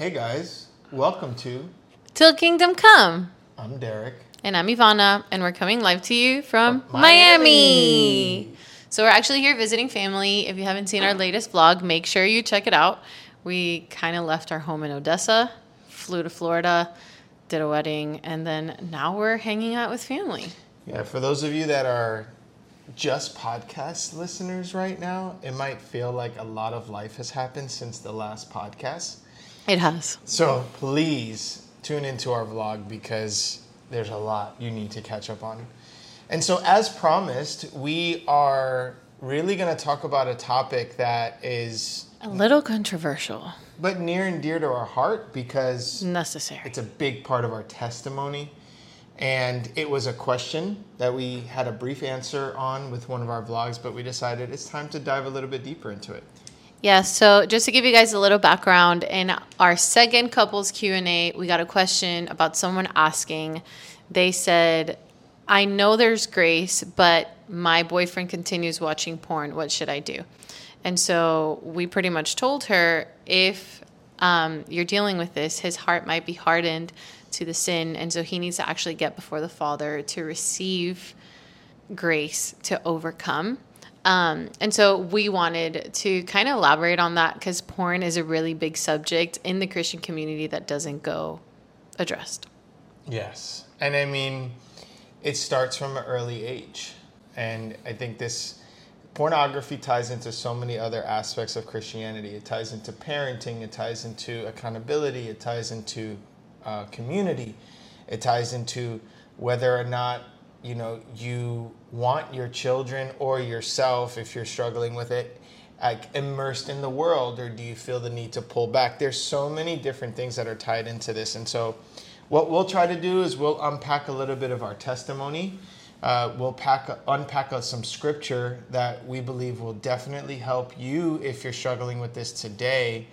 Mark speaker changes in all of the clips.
Speaker 1: Hey guys, welcome to
Speaker 2: Til Kingdom Come.
Speaker 1: I'm Derek.
Speaker 2: And I'm Ivanna, and we're coming live to you from,
Speaker 1: From
Speaker 2: Miami.
Speaker 1: Miami.
Speaker 2: So we're actually here visiting family. If you haven't seen our latest vlog, make sure you check it out. We kind of left our home in Odessa, flew to Florida, did a wedding, and then now we're hanging out with family.
Speaker 1: Yeah, for those of you that are just podcast listeners right now, it might feel like a lot of life has happened since the last podcast.
Speaker 2: It has.
Speaker 1: So please tune into our vlog because there's a lot you need to catch up on. And so, as promised, we are really going to talk about a topic that is,
Speaker 2: A little controversial.
Speaker 1: but near and dear to our heart because
Speaker 2: Necessary.
Speaker 1: it's a big part of our testimony. And it was a question that we had a brief answer on with one of our vlogs, but we decided it's time to dive a little bit deeper into it.
Speaker 2: Yeah, so just to give you guys a little background, in our second couples Q&A, we got a question about someone asking. They said, "I know there's grace, but my boyfriend continues watching porn. What should I do?" And so we pretty much told her if um, you're dealing with this, his heart might be hardened to the sin, and so he needs to actually get before the Father to receive grace to overcome. Um, and so we wanted to kind of elaborate on that because porn is a really big subject in the Christian community that doesn't go addressed.
Speaker 1: Yes. And I mean, it starts from an early age. And I think this pornography ties into so many other aspects of Christianity. It ties into parenting, it ties into accountability, it ties into uh, community, it ties into whether or not you know you want your children or yourself if you're struggling with it like immersed in the world or do you feel the need to pull back? There's so many different things that are tied into this and so what we'll try to do is we'll unpack a little bit of our testimony. Uh, we'll pack unpack some scripture that we believe will definitely help you if you're struggling with this today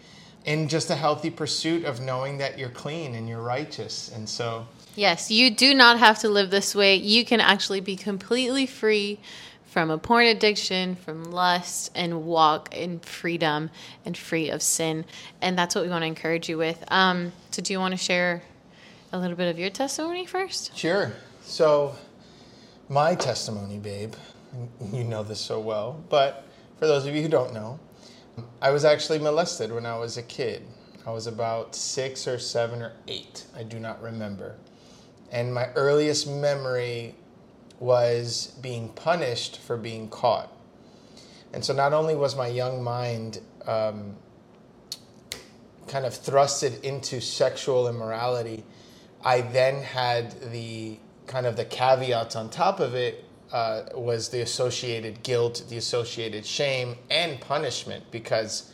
Speaker 1: in just a healthy pursuit of knowing that you're clean and you're righteous and so
Speaker 2: Yes, you do not have to live this way. You can actually be completely free from a porn addiction, from lust, and walk in freedom and free of sin. And that's what we want to encourage you with. Um, so, do you want to share a little bit of your testimony first?
Speaker 1: Sure. So, my testimony, babe, you know this so well, but for those of you who don't know, I was actually molested when I was a kid. I was about six or seven or eight. I do not remember. And my earliest memory was being punished for being caught. And so, not only was my young mind um, kind of thrusted into sexual immorality, I then had the kind of the caveats on top of it uh, was the associated guilt, the associated shame, and punishment because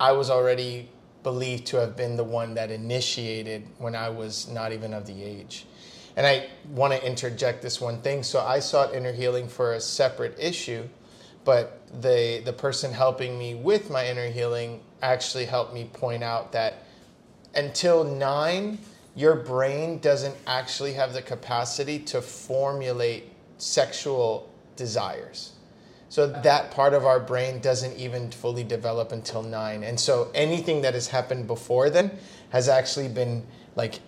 Speaker 1: I was already believed to have been the one that initiated when I was not even of the age. And I want to interject this one thing. So I sought inner healing for a separate issue, but the the person helping me with my inner healing actually helped me point out that until nine, your brain doesn't actually have the capacity to formulate sexual desires. So that part of our brain doesn't even fully develop until nine. And so anything that has happened before then has actually been like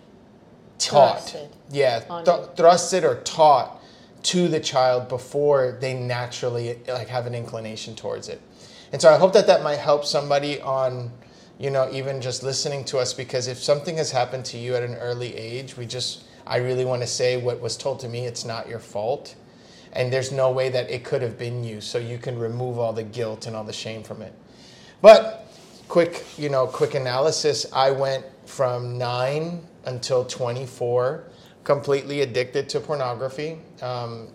Speaker 1: taught.
Speaker 2: Thrusted
Speaker 1: yeah, th- thrusted or taught to the child before they naturally like have an inclination towards it. And so I hope that that might help somebody on you know even just listening to us because if something has happened to you at an early age, we just I really want to say what was told to me it's not your fault. And there's no way that it could have been you, so you can remove all the guilt and all the shame from it. But quick, you know, quick analysis. I went from nine until 24, completely addicted to pornography, um,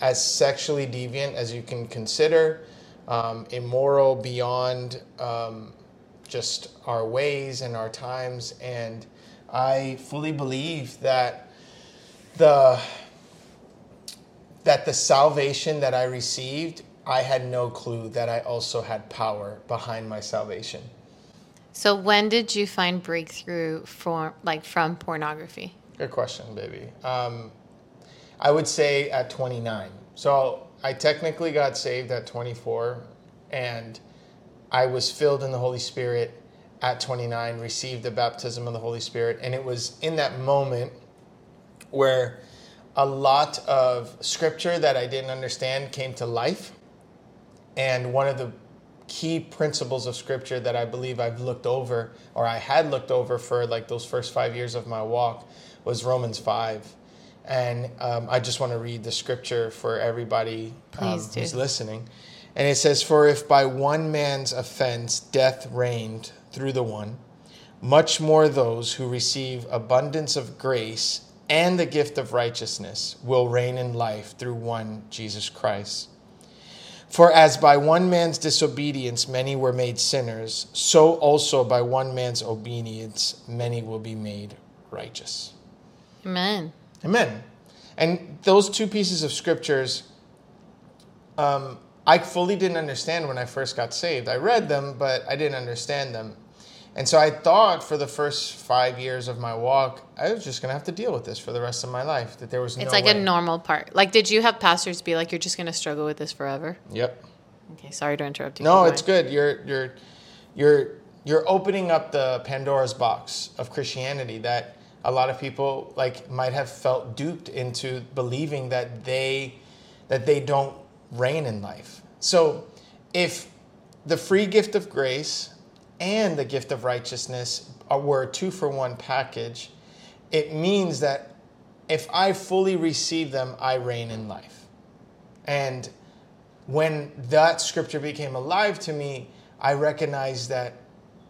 Speaker 1: as sexually deviant as you can consider, um, immoral beyond um, just our ways and our times. And I fully believe that the that the salvation that I received, I had no clue that I also had power behind my salvation.
Speaker 2: So, when did you find breakthrough for like from pornography?
Speaker 1: Good question, baby. Um, I would say at 29. So I technically got saved at 24, and I was filled in the Holy Spirit at 29 received the baptism of the Holy Spirit. And it was in that moment where a lot of scripture that I didn't understand came to life. And one of the key principles of scripture that I believe I've looked over, or I had looked over for like those first five years of my walk, was Romans 5. And um, I just want to read the scripture for everybody um, who's listening. And it says, For if by one man's offense death reigned through the one, much more those who receive abundance of grace and the gift of righteousness will reign in life through one Jesus Christ. For as by one man's disobedience many were made sinners, so also by one man's obedience many will be made righteous.
Speaker 2: Amen.
Speaker 1: Amen. And those two pieces of scriptures, um, I fully didn't understand when I first got saved. I read them, but I didn't understand them. And so I thought for the first five years of my walk, I was just going to have to deal with this for the rest of my life, that there was no
Speaker 2: It's like
Speaker 1: way.
Speaker 2: a normal part. Like, did you have pastors be like, you're just going to struggle with this forever?
Speaker 1: Yep.
Speaker 2: Okay, sorry to interrupt you.
Speaker 1: No, it's good. You're you're you're you're opening up the Pandora's box of Christianity that a lot of people like might have felt duped into believing that they that they don't reign in life. So if the free gift of grace and the gift of righteousness were a two for one package, it means that if I fully receive them, I reign in life. And when that scripture became alive to me, I recognized that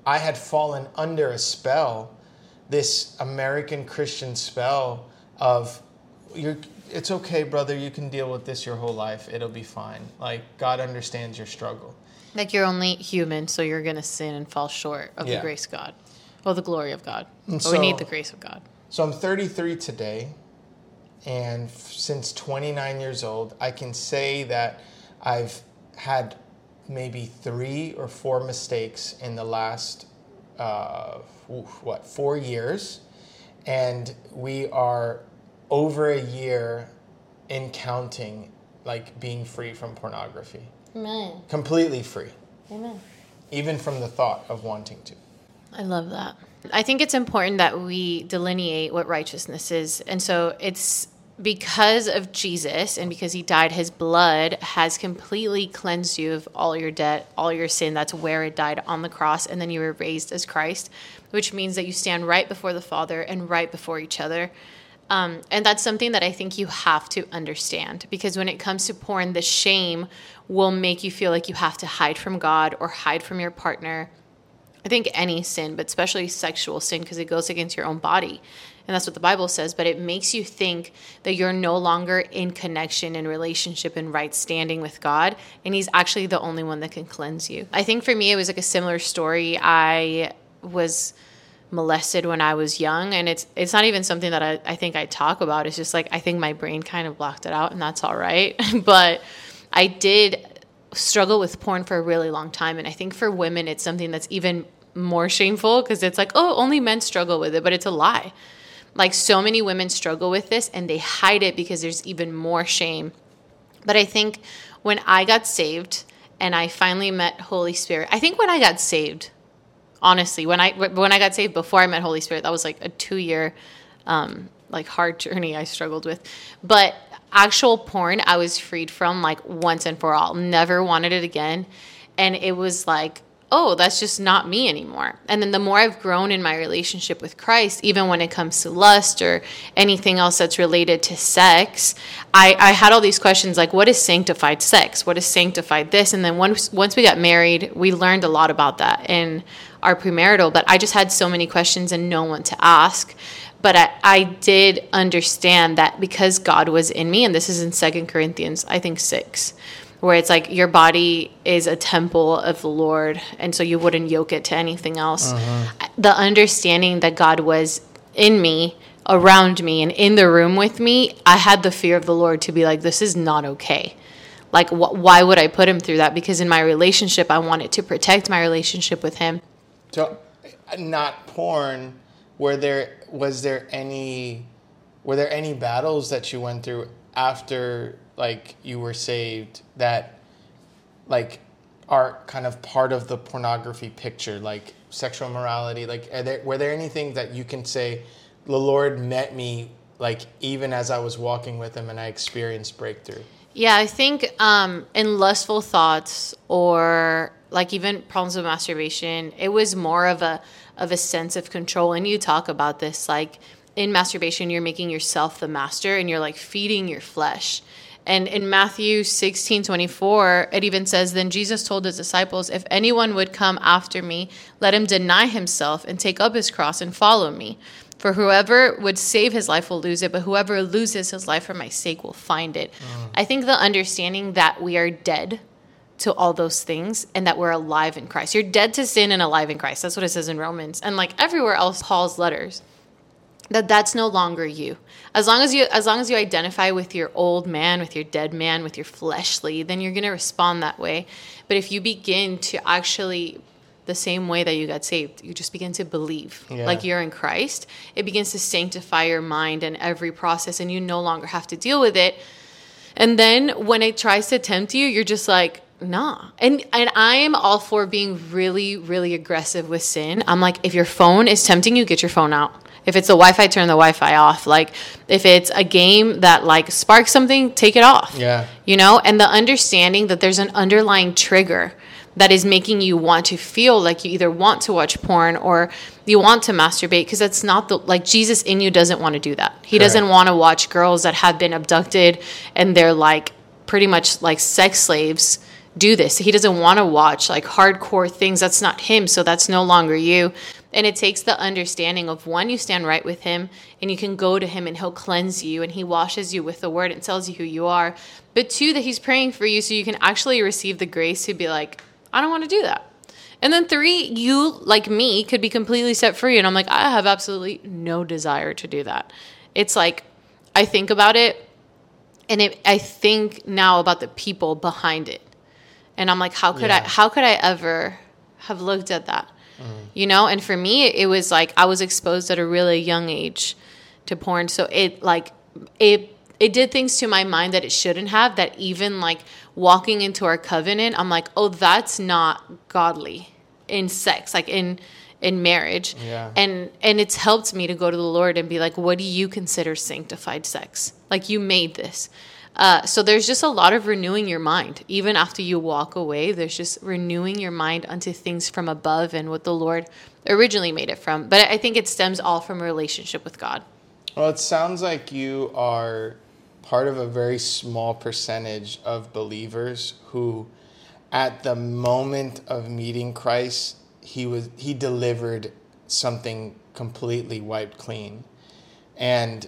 Speaker 1: I had fallen under a spell, this American Christian spell of it's okay, brother, you can deal with this your whole life. It'll be fine. Like God understands your struggle.
Speaker 2: Like, you're only human, so you're going to sin and fall short of
Speaker 1: Yeah.
Speaker 2: the grace of God. Well, the glory of God.
Speaker 1: And
Speaker 2: But we need the grace of God.
Speaker 1: So I'm 33 today, and f- since 29 years old, I can say that I've had maybe three or four mistakes in the last, uh, oof, what, four years, and we are over a year in counting, like being free from pornography,
Speaker 2: Amen.
Speaker 1: completely free,
Speaker 2: Amen.
Speaker 1: even from the thought of wanting to.
Speaker 2: I love that. I think it's important that we delineate what righteousness is. And so it's because of Jesus and because he died, his blood has completely cleansed you of all your debt, all your sin. That's where it died on the cross. And then you were raised as Christ, which means that you stand right before the Father and right before each other. Um, and that's something that I think you have to understand because when it comes to porn, the shame will make you feel like you have to hide from God or hide from your partner. I think any sin, but especially sexual sin, because it goes against your own body. And that's what the Bible says. But it makes you think that you're no longer in connection and relationship and right standing with God. And He's actually the only one that can cleanse you. I think for me, it was like a similar story. I was molested when I was young. And it's it's not even something that I, I think I talk about. It's just like I think my brain kind of blocked it out, and that's all right. but I did struggle with porn for a really long time. And I think for women, it's something that's even more shameful because it's like, oh, only men struggle with it, but it's a lie. Like so many women struggle with this and they hide it because there's even more shame. But I think when I got saved and I finally met Holy Spirit, I think when I got saved, honestly, when I when I got saved before I met Holy Spirit, that was like a two year um, like hard journey I struggled with. But actual porn, I was freed from like once and for all. Never wanted it again, and it was like. Oh, that's just not me anymore. And then the more I've grown in my relationship with Christ, even when it comes to lust or anything else that's related to sex, I, I had all these questions like, what is sanctified sex? What is sanctified this? And then once once we got married, we learned a lot about that in our premarital. But I just had so many questions and no one to ask. But I, I did understand that because God was in me, and this is in Second Corinthians, I think six, where it's like your body is a temple of the Lord, and so you wouldn't yoke it to anything else. Uh-huh. The understanding that God was in me, around me, and in the room with me, I had the fear of the Lord to be like, this is not okay. Like, wh- why would I put him through that? Because in my relationship, I wanted to protect my relationship with him.
Speaker 1: So, not porn. Were there was there any were there any battles that you went through after like you were saved that like are kind of part of the pornography picture, like sexual morality? Like, are there, were there anything that you can say, the Lord met me, like, even as I was walking with Him and I experienced breakthrough?
Speaker 2: Yeah, I think um, in lustful thoughts or like even problems with masturbation, it was more of a of a sense of control. And you talk about this like in masturbation, you're making yourself the master and you're like feeding your flesh. And in Matthew 16, 24, it even says, Then Jesus told his disciples, If anyone would come after me, let him deny himself and take up his cross and follow me. For whoever would save his life will lose it, but whoever loses his life for my sake will find it. Mm. I think the understanding that we are dead to all those things and that we're alive in Christ. You're dead to sin and alive in Christ. That's what it says in Romans. And like everywhere else Paul's letters that that's no longer you. As long as you as long as you identify with your old man with your dead man with your fleshly then you're going to respond that way. But if you begin to actually the same way that you got saved you just begin to believe. Yeah. like you're in christ it begins to sanctify your mind and every process and you no longer have to deal with it. And then when it tries to tempt you you're just like nah. And and i am all for being really really aggressive with sin. I'm like if your phone is tempting you get your phone out if it's a Wi-Fi, turn the Wi-Fi off. Like if it's a game that like sparks something, take it off.
Speaker 1: Yeah.
Speaker 2: You know, and the understanding that there's an underlying trigger that is making you want to feel like you either want to watch porn or you want to masturbate because that's not the like Jesus in you doesn't want to do that. He doesn't want to watch girls that have been abducted and they're like pretty much like sex slaves do this. He doesn't want to watch like hardcore things. That's not him, so that's no longer you. And it takes the understanding of one, you stand right with him and you can go to him and he'll cleanse you and he washes you with the word and tells you who you are. But two, that he's praying for you so you can actually receive the grace to be like, I don't want to do that. And then three, you, like me, could be completely set free. And I'm like, I have absolutely no desire to do that. It's like, I think about it and it, I think now about the people behind it. And I'm like, how could yeah. I, how could I ever have looked at that? Mm. You know, and for me, it was like I was exposed at a really young age to porn. So it like it it did things to my mind that it shouldn't have. That even like walking into our covenant, I'm like, oh, that's not godly in sex, like in in marriage.
Speaker 1: Yeah.
Speaker 2: And and it's helped me to go to the Lord and be like, what do you consider sanctified sex? Like you made this. Uh, so there's just a lot of renewing your mind. Even after you walk away, there's just renewing your mind unto things from above and what the Lord originally made it from. But I think it stems all from a relationship with God.
Speaker 1: Well, it sounds like you are part of a very small percentage of believers who, at the moment of meeting Christ, he was he delivered something completely wiped clean. And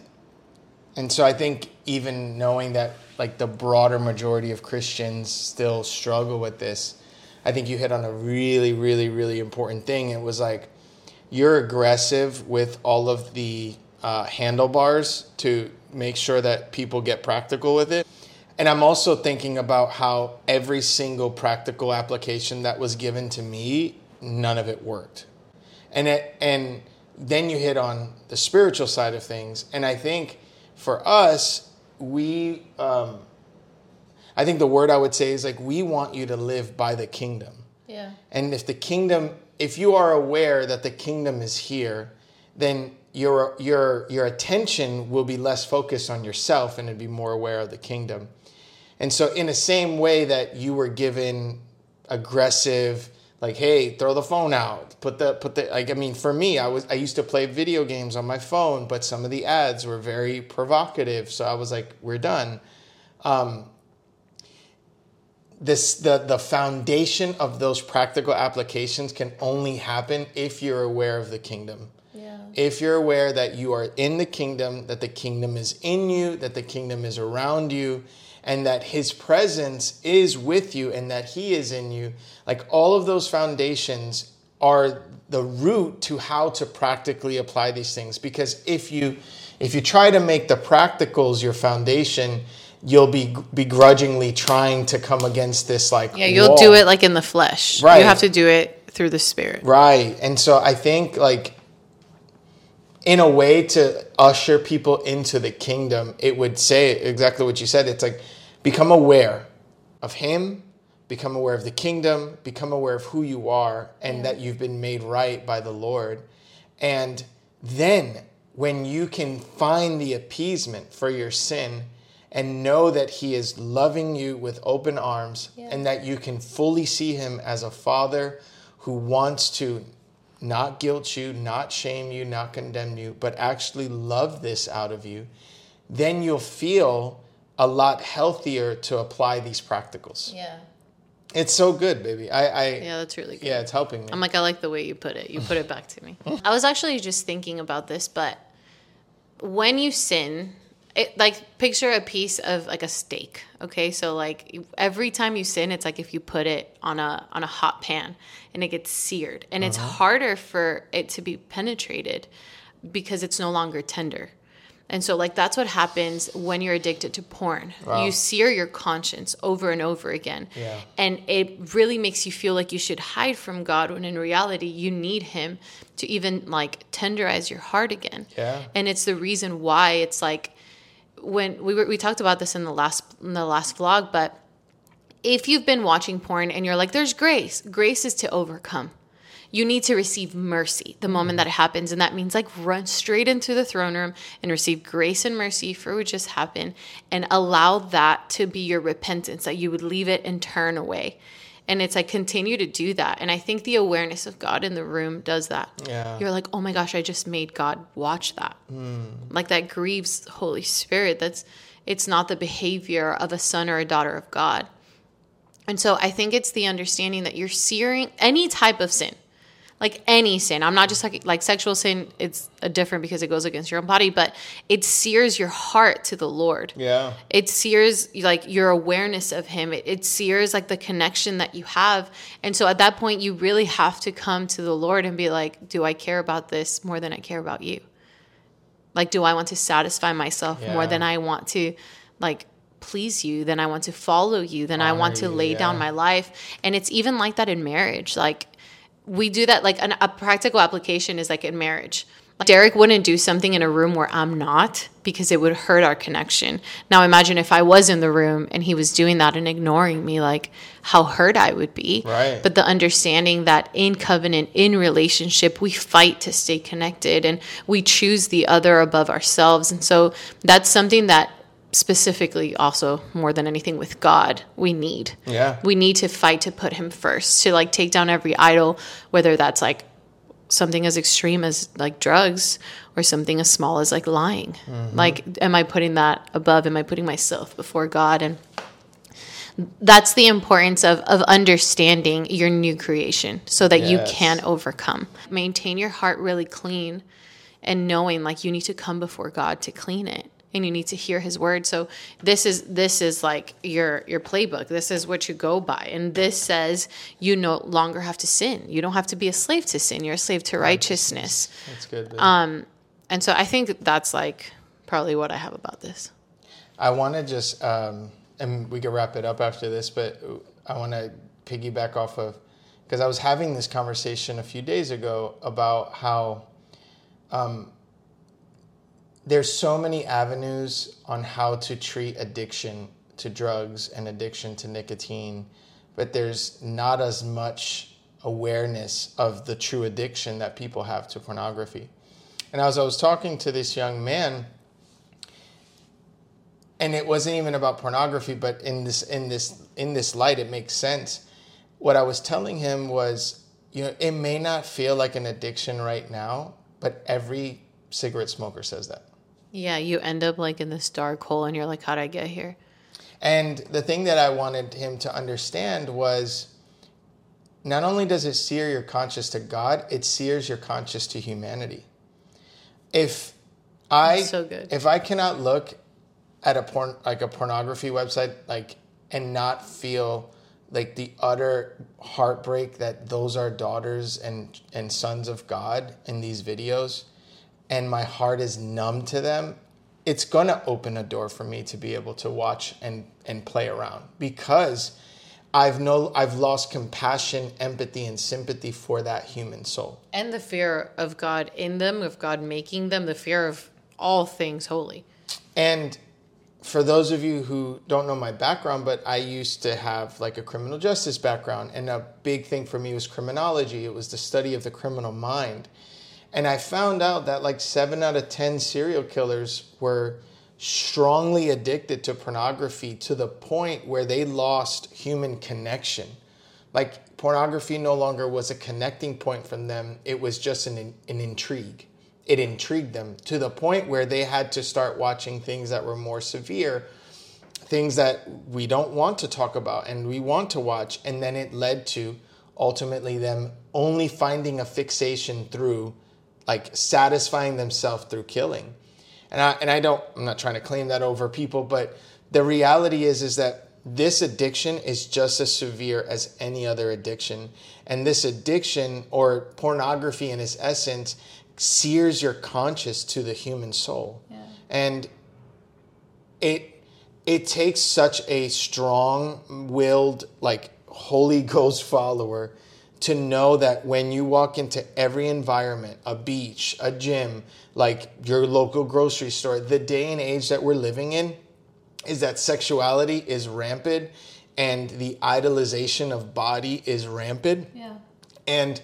Speaker 1: and so I think even knowing that like the broader majority of Christians still struggle with this, I think you hit on a really, really, really important thing. It was like you're aggressive with all of the uh, handlebars to make sure that people get practical with it. And I'm also thinking about how every single practical application that was given to me, none of it worked. And it, and then you hit on the spiritual side of things, and I think for us, we, um, I think the word I would say is like, we want you to live by the kingdom.
Speaker 2: Yeah.
Speaker 1: And if the kingdom, if you are aware that the kingdom is here, then your your your attention will be less focused on yourself and it'd be more aware of the kingdom. And so in the same way that you were given aggressive like hey throw the phone out. Put the put the like i mean for me i was i used to play video games on my phone but some of the ads were very provocative. So i was like we're done. Um, this the the foundation of those practical applications can only happen if you're aware of the kingdom.
Speaker 2: Yeah.
Speaker 1: if you're aware that you are in the kingdom that the kingdom is in you that the kingdom is around you and that his presence is with you and that he is in you, like all of those foundations are the root to how to practically apply these things. Because if you if you try to make the practicals your foundation you'll be begrudgingly trying to come against this like
Speaker 2: yeah you'll wall. do it like in the flesh. Right. you have to do it through the spirit.
Speaker 1: Right. And so i think like in a way to usher people into the kingdom it would say exactly what you said it's like become aware of him, become aware of the kingdom, become aware of who you are, and that you've been made right by the Lord. And then when you can find the appeasement for your sin and know that He is loving you with open arms
Speaker 2: Yeah.
Speaker 1: and that you can fully see Him as a Father who wants to not guilt you, not shame you, not condemn you, but actually love this out of you, then you'll feel a lot healthier to apply these practicals.
Speaker 2: Yeah.
Speaker 1: It's so good, baby. I, I yeah.
Speaker 2: Yeah, that's really good.
Speaker 1: Yeah, it's helping me.
Speaker 2: I'm like, I like the way you put it. You put it back to me. I was actually just thinking about this, but when you sin, it like picture a piece of like a steak. Okay, so like every time you sin, it's like if you put it on a on a hot pan and it gets seared, and it's uh-huh. harder for it to be penetrated because it's no longer tender. And so, like, that's what happens when you're addicted to porn.
Speaker 1: Wow.
Speaker 2: You sear your conscience over and over again.
Speaker 1: Yeah.
Speaker 2: And it really makes you feel like you should hide from God when in reality, you need Him to even like tenderize your heart again.
Speaker 1: Yeah.
Speaker 2: And it's the reason why it's like when we were, we talked about this in the last in the last vlog, but if you've been watching porn and you're like, there's grace, grace is to overcome. You need to receive mercy the moment that it happens. And that means like run straight into the throne room and receive grace and mercy for what just happened and allow that to be your repentance, that you would leave it and turn away. And it's like continue to do that. And I think the awareness of God in the room does that.
Speaker 1: Yeah.
Speaker 2: You're like, oh my gosh, I just made God watch that. Hmm. Like that grieves Holy Spirit. That's it's not the behavior of a son or a daughter of God. And so I think it's the understanding that you're searing any type of sin, like any sin. I'm not just like like sexual sin. It's a different because it goes against your own body, but it sears your heart to the Lord.
Speaker 1: yeah.
Speaker 2: It sears like your awareness of Him. It, it sears like the connection that you have. And so at that point, you really have to come to the Lord and be like, "Do I care about this more than I care about you? Like, do I want to satisfy myself more than I want to, like?" please you then i want to follow you then i want to
Speaker 1: you,
Speaker 2: lay down my life and it's even like that in marriage like we do that like an, a practical application is like in marriage. Derek wouldn't do something in a room where i'm not because it would hurt our connection. Now imagine if i was in the room and he was doing that and ignoring me like how hurt i would be.
Speaker 1: Right.
Speaker 2: but the understanding that in covenant in relationship we fight to stay connected and we choose the other above ourselves. And so that's something that specifically also more than anything with god we need.
Speaker 1: Yeah.
Speaker 2: we need to fight to put him first to like take down every idol whether that's like something as extreme as like drugs or something as small as like lying. Mm-hmm. Like am i putting that above? Am i putting myself before god? And that's the importance of of understanding your new creation so that you can overcome. Maintain your heart really clean and knowing like you need to come before god to clean it and you need to hear his word. So this is this is like your your playbook. This is what you go by. And this says you no longer have to sin. You don't have to be a slave to sin. You're a slave to righteousness.
Speaker 1: That's good.
Speaker 2: Um, and so i think that's like probably what i have about this.
Speaker 1: I want to just, um, and we can wrap it up after this, but I want to piggyback off of, because I was having this conversation a few days ago about how um, there's so many avenues on how to treat addiction to drugs and addiction to nicotine, but there's not as much awareness of the true addiction that people have to pornography. And as I was talking to this young man, and it wasn't even about pornography but in this in this in this light it makes sense what i was telling him was you know it may not feel like an addiction right now but every cigarette smoker says that
Speaker 2: yeah you end up like in this dark hole and you're like how'd i get here
Speaker 1: and the thing that i wanted him to understand was not only does it sear your conscience to god it sears your conscience to humanity if i
Speaker 2: so good.
Speaker 1: if i cannot look at a porn like a pornography website like and not feel like the utter heartbreak that those are daughters and and sons of God in these videos and my heart is numb to them it's going to open a door for me to be able to watch and and play around because I've no I've lost compassion, empathy and sympathy for that human soul.
Speaker 2: and the fear of god in them of god making them the fear of all things holy
Speaker 1: And for those of you who don't know my background, but I used to have like a criminal justice background, and a big thing for me was criminology. It was the study of the criminal mind. And I found out that like seven out of 10 serial killers were strongly addicted to pornography to the point where they lost human connection. Like pornography no longer was a connecting point from them, it was just an, an intrigue it intrigued them to the point where they had to start watching things that were more severe, things that we don't want to talk about and we want to watch. And then it led to ultimately them only finding a fixation through like satisfying themselves through killing. And I, and I don't, I'm not trying to claim that over people, but the reality is, is that this addiction is just as severe as any other addiction. And this addiction or pornography in its essence sears your conscience to the human soul. Yeah. And it it takes such a strong-willed like Holy Ghost follower to know that when you walk into every environment, a beach, a gym, like your local grocery store, the day and age that we're living in is that sexuality is rampant and the idolization of body is rampant. Yeah. And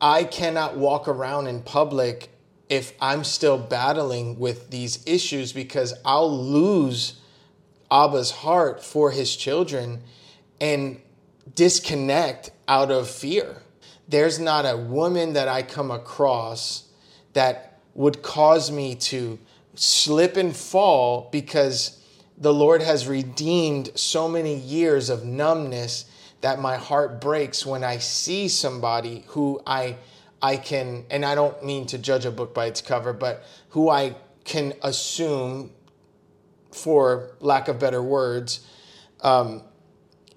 Speaker 1: I cannot walk around in public if I'm still battling with these issues because I'll lose Abba's heart for his children and disconnect out of fear. There's not a woman that I come across that would cause me to slip and fall because the Lord has redeemed so many years of numbness that my heart breaks when I see somebody who I I can and I don't mean to judge a book by its cover, but who I can assume, for lack of better words, um,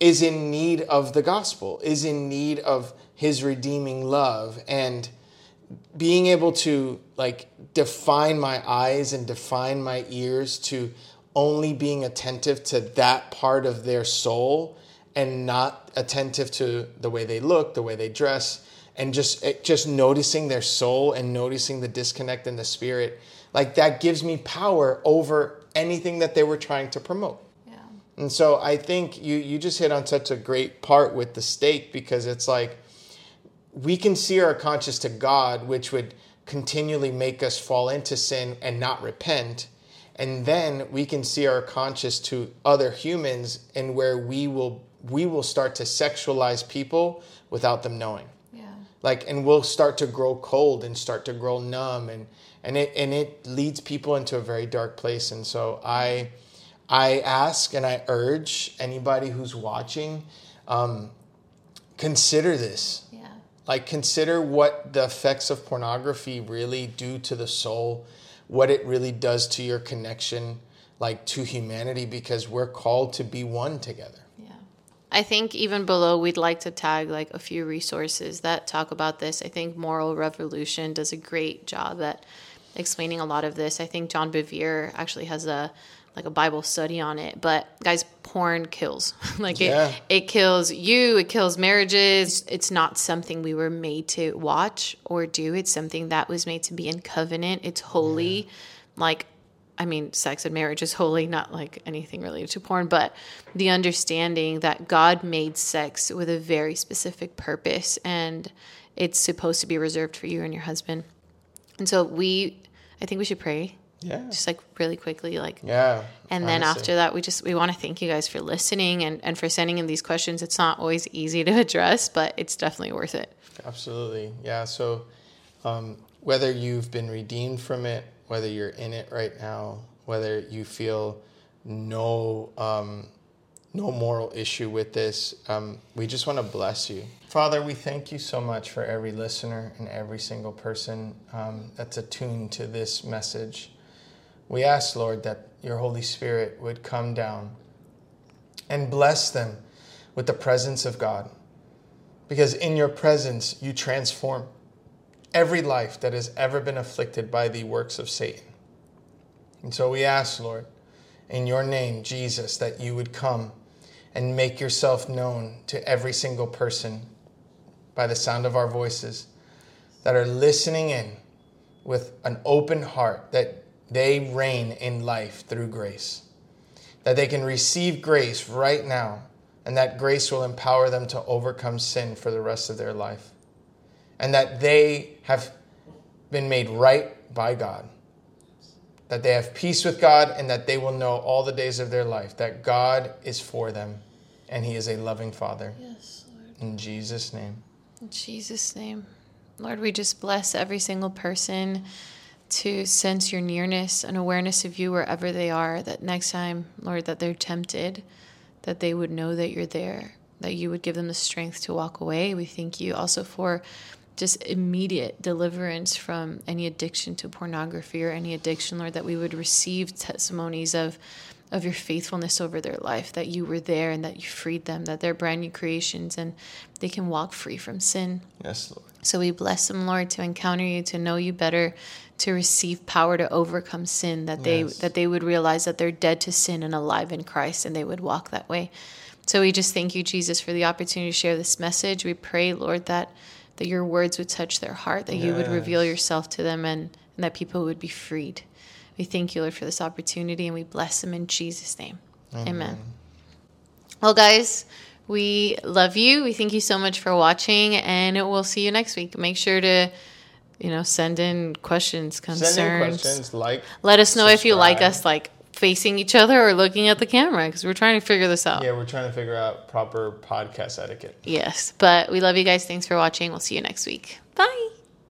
Speaker 1: is in need of the gospel, is in need of his redeeming love and being able to like define my eyes and define my ears to only being attentive to that part of their soul and not attentive to the way they look, the way they dress, and just eh, just noticing their soul and noticing the disconnect in the spirit, like that gives me power over anything that they were trying to promote. And so I think you you just hit on such a great part with the steak because it's like we can see our conscience to God, which would continually make us fall into sin and not repent. And then we can see our conscience to other humans and where we will we will start to sexualize people without them knowing. Yeah. Like, and we'll start to grow cold and start to grow numb, and and it and it leads people into a very dark place. And so I, I ask and I urge anybody who's watching, um, consider this. Yeah. Like, consider what the effects of pornography really do to the soul, what it really does to your connection, like to humanity, because we're called to be one together. Yeah.
Speaker 2: I think even below, we'd like to tag like a few resources that talk about this. I think Moral Revolution does a great job at explaining a lot of this. I think John Bevere actually has a like a Bible study on it. But guys, porn kills. like yeah. it it kills you, it kills marriages. It's not something we were made to watch or do. It's something that was made to be in covenant. It's holy. Yeah. Like I mean, sex and marriage is holy, not like anything related to porn, but the understanding that God made sex with a very specific purpose and it's supposed to be reserved for you and your husband. And so we, I think we should pray. Yeah. Just like really quickly, like.
Speaker 1: Yeah.
Speaker 2: And then honestly. after that, we just, we want to thank you guys for listening and, and for sending in these questions. It's not always easy to address, but it's definitely worth it.
Speaker 1: Absolutely. Yeah. So um, whether you've been redeemed from it, whether you're in it right now, whether you feel no um, no moral issue with this, um, we just want to bless you. Father, we thank you so much for every listener and every single person um, that's attuned to this message. We ask, Lord, that your Holy Spirit would come down and bless them with the presence of God. Because in your presence, you transform every life that has ever been afflicted by the works of Satan. And so we ask, Lord, in your name, Jesus, that you would come and make yourself known to every single person by the sound of our voices that are listening in with an open heart, that they reign in life through grace. That they can receive grace right now, and that grace will empower them to overcome sin for the rest of their life. And that they have been made right by God. That they have peace with God, and that they will know all the days of their life that God is for them, and He is a loving Father.
Speaker 2: Yes, Lord.
Speaker 1: In Jesus' name.
Speaker 2: In Jesus' name. Lord, we just bless every single person to sense your nearness and awareness of you wherever they are. That next time, Lord, that they're tempted, that they would know that you're there, that you would give them the strength to walk away. We thank you also for just immediate deliverance from any addiction to pornography or any addiction, Lord, that we would receive testimonies of of your faithfulness over their life, that you were there and that you freed them, that they're brand new creations and they can walk free from sin.
Speaker 1: Yes, Lord.
Speaker 2: So we bless them, Lord, to encounter you, to know you better, to receive power to overcome sin, that they
Speaker 1: Yes.
Speaker 2: that they would realize that they're dead to sin and alive in Christ and they would walk that way. So we just thank you, Jesus, for the opportunity to share this message. We pray, Lord, that that your words would touch their heart, that you would reveal yourself to them and, and that people would be freed. We thank you, Lord, for this opportunity and we bless them in Jesus' name. Amen. Well, guys, we love you. We thank you so much for watching, and we'll see you next week. Make sure to, you know, send in questions, concerns.
Speaker 1: Send in questions, like.
Speaker 2: Let us know if you like us, like facing each other or looking at the camera, because we're trying to figure this out.
Speaker 1: Yeah, we're trying to figure out proper podcast etiquette.
Speaker 2: Yes, but we love you guys. Thanks for watching. We'll see you next week. Bye.